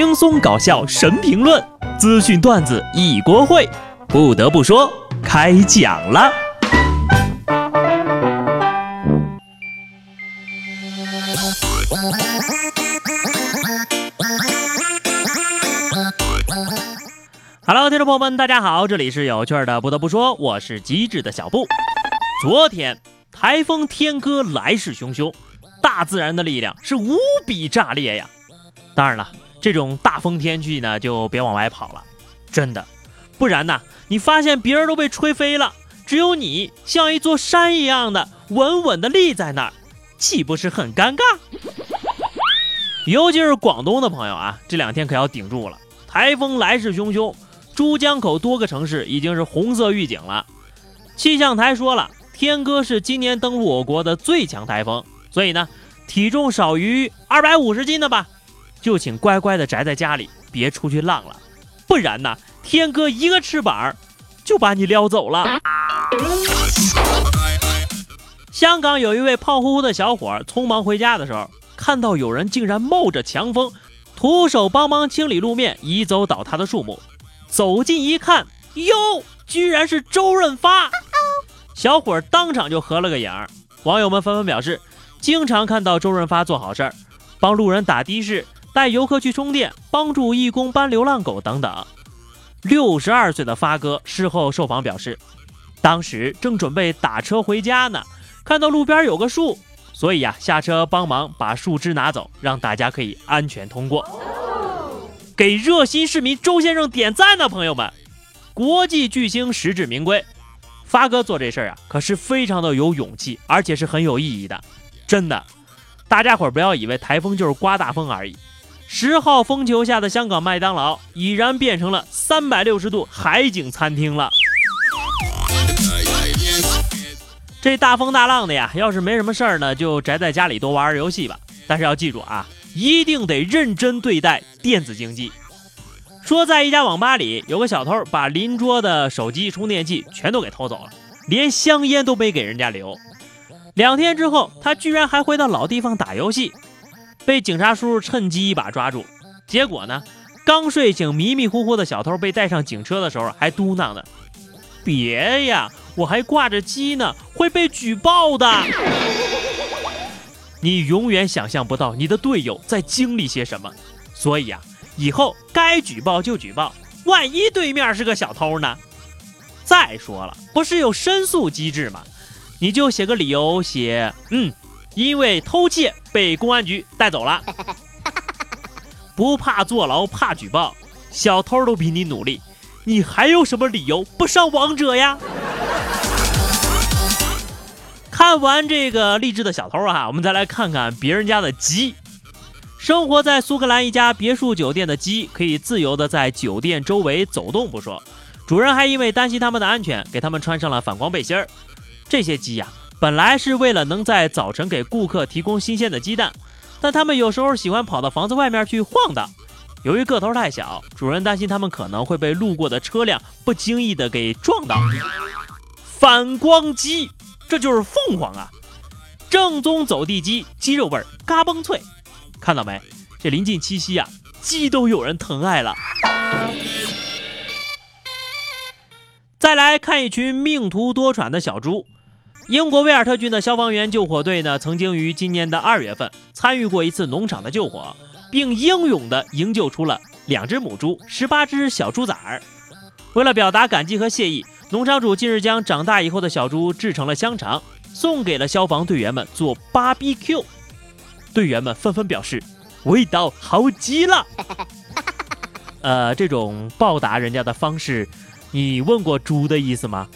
轻松搞笑神评论，资讯段子一锅烩。不得不说，开讲了。Hello，听众朋友们，大家好，这里是有趣的。不得不说，我是机智的小布。昨天台风天哥来势汹汹，大自然的力量是无比炸裂呀。当然了，这种大风天气呢，就别往外跑了，真的，不然呢，你发现别人都被吹飞了，只有你像一座山一样的稳稳的立在那儿，岂不是很尴尬？尤其是广东的朋友啊，这两天可要顶住了，台风来势汹汹，珠江口多个城市已经是红色预警了。气象台说了，天哥是今年登陆我国的最强台风，所以呢，体重少于二百五十斤的吧。就请乖乖的宅在家里，别出去浪了，不然呢，天哥一个翅膀就把你撩走了。香港有一位胖乎乎的小伙，匆忙回家的时候，看到有人竟然冒着强风，徒手帮忙清理路面，移走倒塌的树木。走近一看，哟，居然是周润发！小伙当场就合了个影儿。网友们纷纷表示，经常看到周润发做好事儿，帮路人打的士。带游客去充电，帮助义工搬流浪狗等等。六十二岁的发哥事后受访表示，当时正准备打车回家呢，看到路边有个树，所以呀下车帮忙把树枝拿走，让大家可以安全通过。给热心市民周先生点赞呢，朋友们！国际巨星实至名归，发哥做这事儿啊，可是非常的有勇气，而且是很有意义的。真的，大家伙不要以为台风就是刮大风而已。十号风球下的香港麦当劳已然变成了三百六十度海景餐厅了。这大风大浪的呀，要是没什么事儿呢，就宅在家里多玩玩游戏吧。但是要记住啊，一定得认真对待电子竞技。说在一家网吧里，有个小偷把邻桌的手机、充电器全都给偷走了，连香烟都没给人家留。两天之后，他居然还回到老地方打游戏。被警察叔叔趁机一把抓住，结果呢，刚睡醒迷迷糊糊的小偷被带上警车的时候，还嘟囔呢：“别呀，我还挂着机呢，会被举报的。”你永远想象不到你的队友在经历些什么，所以啊，以后该举报就举报，万一对面是个小偷呢？再说了，不是有申诉机制吗？你就写个理由，写嗯。因为偷窃被公安局带走了，不怕坐牢，怕举报，小偷都比你努力，你还有什么理由不上王者呀？看完这个励志的小偷啊，我们再来看看别人家的鸡。生活在苏格兰一家别墅酒店的鸡，可以自由的在酒店周围走动不说，主人还因为担心他们的安全，给他们穿上了反光背心儿。这些鸡呀。本来是为了能在早晨给顾客提供新鲜的鸡蛋，但他们有时候喜欢跑到房子外面去晃荡。由于个头太小，主人担心它们可能会被路过的车辆不经意的给撞到。反光鸡，这就是凤凰啊！正宗走地鸡，鸡肉味儿，嘎嘣脆。看到没？这临近七夕啊，鸡都有人疼爱了。再来看一群命途多舛的小猪。英国威尔特郡的消防员救火队呢，曾经于今年的二月份参与过一次农场的救火，并英勇地营救出了两只母猪、十八只小猪崽儿。为了表达感激和谢意，农场主近日将长大以后的小猪制成了香肠，送给了消防队员们做 BBQ。队员们纷纷表示，味道好极了。呃，这种报答人家的方式，你问过猪的意思吗？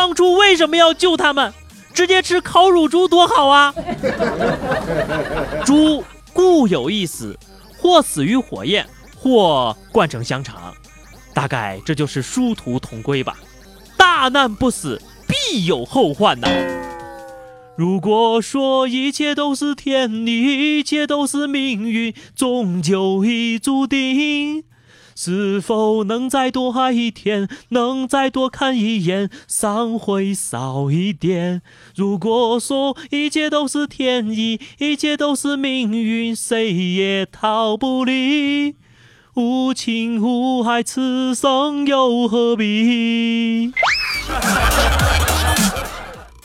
当初为什么要救他们？直接吃烤乳猪多好啊！猪固有一死，或死于火焰，或灌成香肠，大概这就是殊途同归吧。大难不死，必有后患呐。如果说一切都是天意，一切都是命运，终究已注定。是否能再多爱一天，能再多看一眼，伤会少一点？如果说一切都是天意，一切都是命运，谁也逃不离。无情无爱，此生又何必？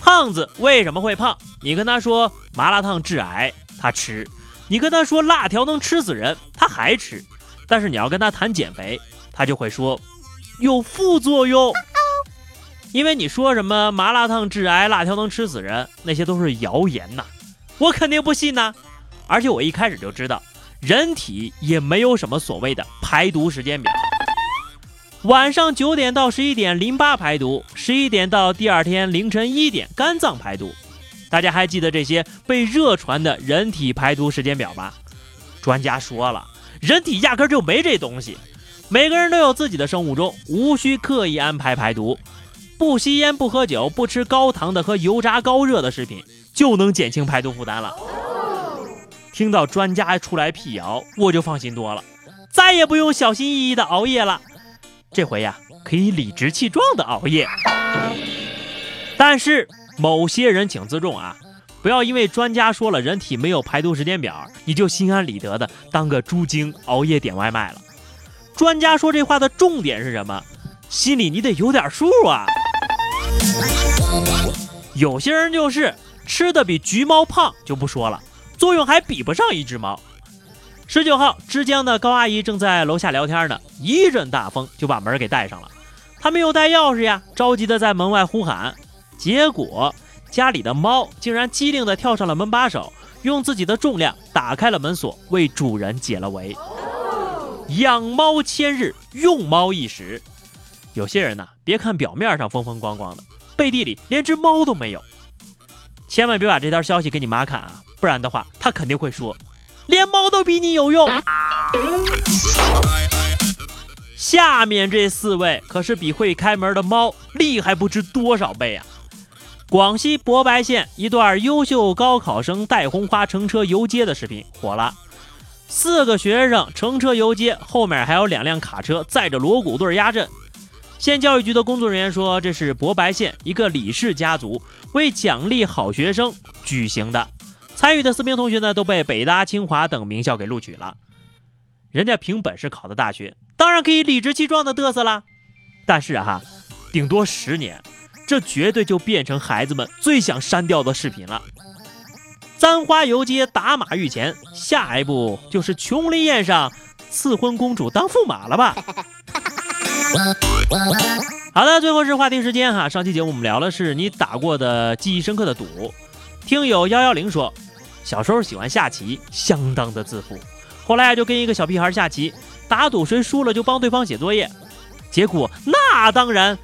胖子为什么会胖？你跟他说麻辣烫致癌，他吃；你跟他说辣条能吃死人，他还吃。但是你要跟他谈减肥，他就会说有副作用。因为你说什么麻辣烫致癌，辣条能吃死人，那些都是谣言呐，我肯定不信呐。而且我一开始就知道，人体也没有什么所谓的排毒时间表。晚上九点到十一点淋巴排毒，十一点到第二天凌晨一点肝脏排毒。大家还记得这些被热传的人体排毒时间表吧？专家说了，人体压根就没这东西。每个人都有自己的生物钟，无需刻意安排排毒。不吸烟、不喝酒、不吃高糖的和油炸高热的食品，就能减轻排毒负担了。听到专家出来辟谣，我就放心多了，再也不用小心翼翼的熬夜了。这回呀，可以理直气壮的熬夜。但是某些人请自重啊，不要因为专家说了人体没有排毒时间表，你就心安理得的当个猪精熬夜点外卖了。专家说这话的重点是什么？心里你得有点数啊。有些人就是吃的比橘猫胖就不说了，作用还比不上一只猫。十九号，枝江的高阿姨正在楼下聊天呢，一阵大风就把门给带上了。她没有带钥匙呀，着急的在门外呼喊，结果家里的猫竟然机灵的跳上了门把手，用自己的重量打开了门锁，为主人解了围。养猫千日，用猫一时。有些人呢，别看表面上风风光光的，背地里连只猫都没有。千万别把这条消息给你妈看啊，不然的话，她肯定会说，连猫都比你有用。下面这四位可是比会开门的猫厉害不知多少倍啊！广西博白县一段优秀高考生戴红花乘车游街的视频火了，四个学生乘车游街，后面还有两辆卡车载着锣鼓队压阵。县教育局的工作人员说，这是博白县一个李氏家族为奖励好学生举行的。参与的四名同学呢，都被北大、清华等名校给录取了。人家凭本事考的大学，当然可以理直气壮的嘚瑟了。但是哈，顶多十年，这绝对就变成孩子们最想删掉的视频了。簪花游街，打马御前，下一步就是琼林宴上赐婚公主当驸马了吧？好的，最后是话题时间哈。上期节目我们聊的是你打过的记忆深刻的赌。听友幺幺零说，小时候喜欢下棋，相当的自负。后来就跟一个小屁孩下棋，打赌谁输了就帮对方写作业。结果那当然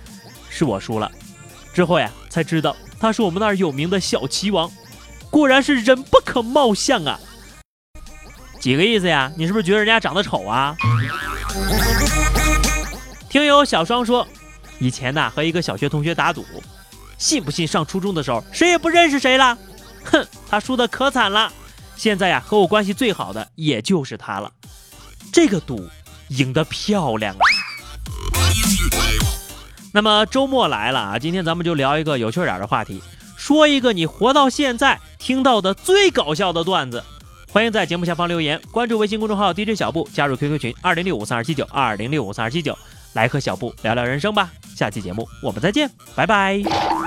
是我输了。之后呀才知道他是我们那儿有名的小棋王。果然是人不可貌相啊。几个意思呀？你是不是觉得人家长得丑啊？听友小双说，以前呐和一个小学同学打赌，信不信上初中的时候谁也不认识谁了？哼，他输的可惨了。现在呀和我关系最好的也就是他了。这个赌赢得漂亮啊！那么周末来了啊，今天咱们就聊一个有趣点的话题，说一个你活到现在听到的最搞笑的段子。欢迎在节目下方留言，关注微信公众号 DJ 小布，加入 QQ 群二零六五三二七九二零六五三二七九。来和小布聊聊人生吧，下期节目我们再见，拜拜。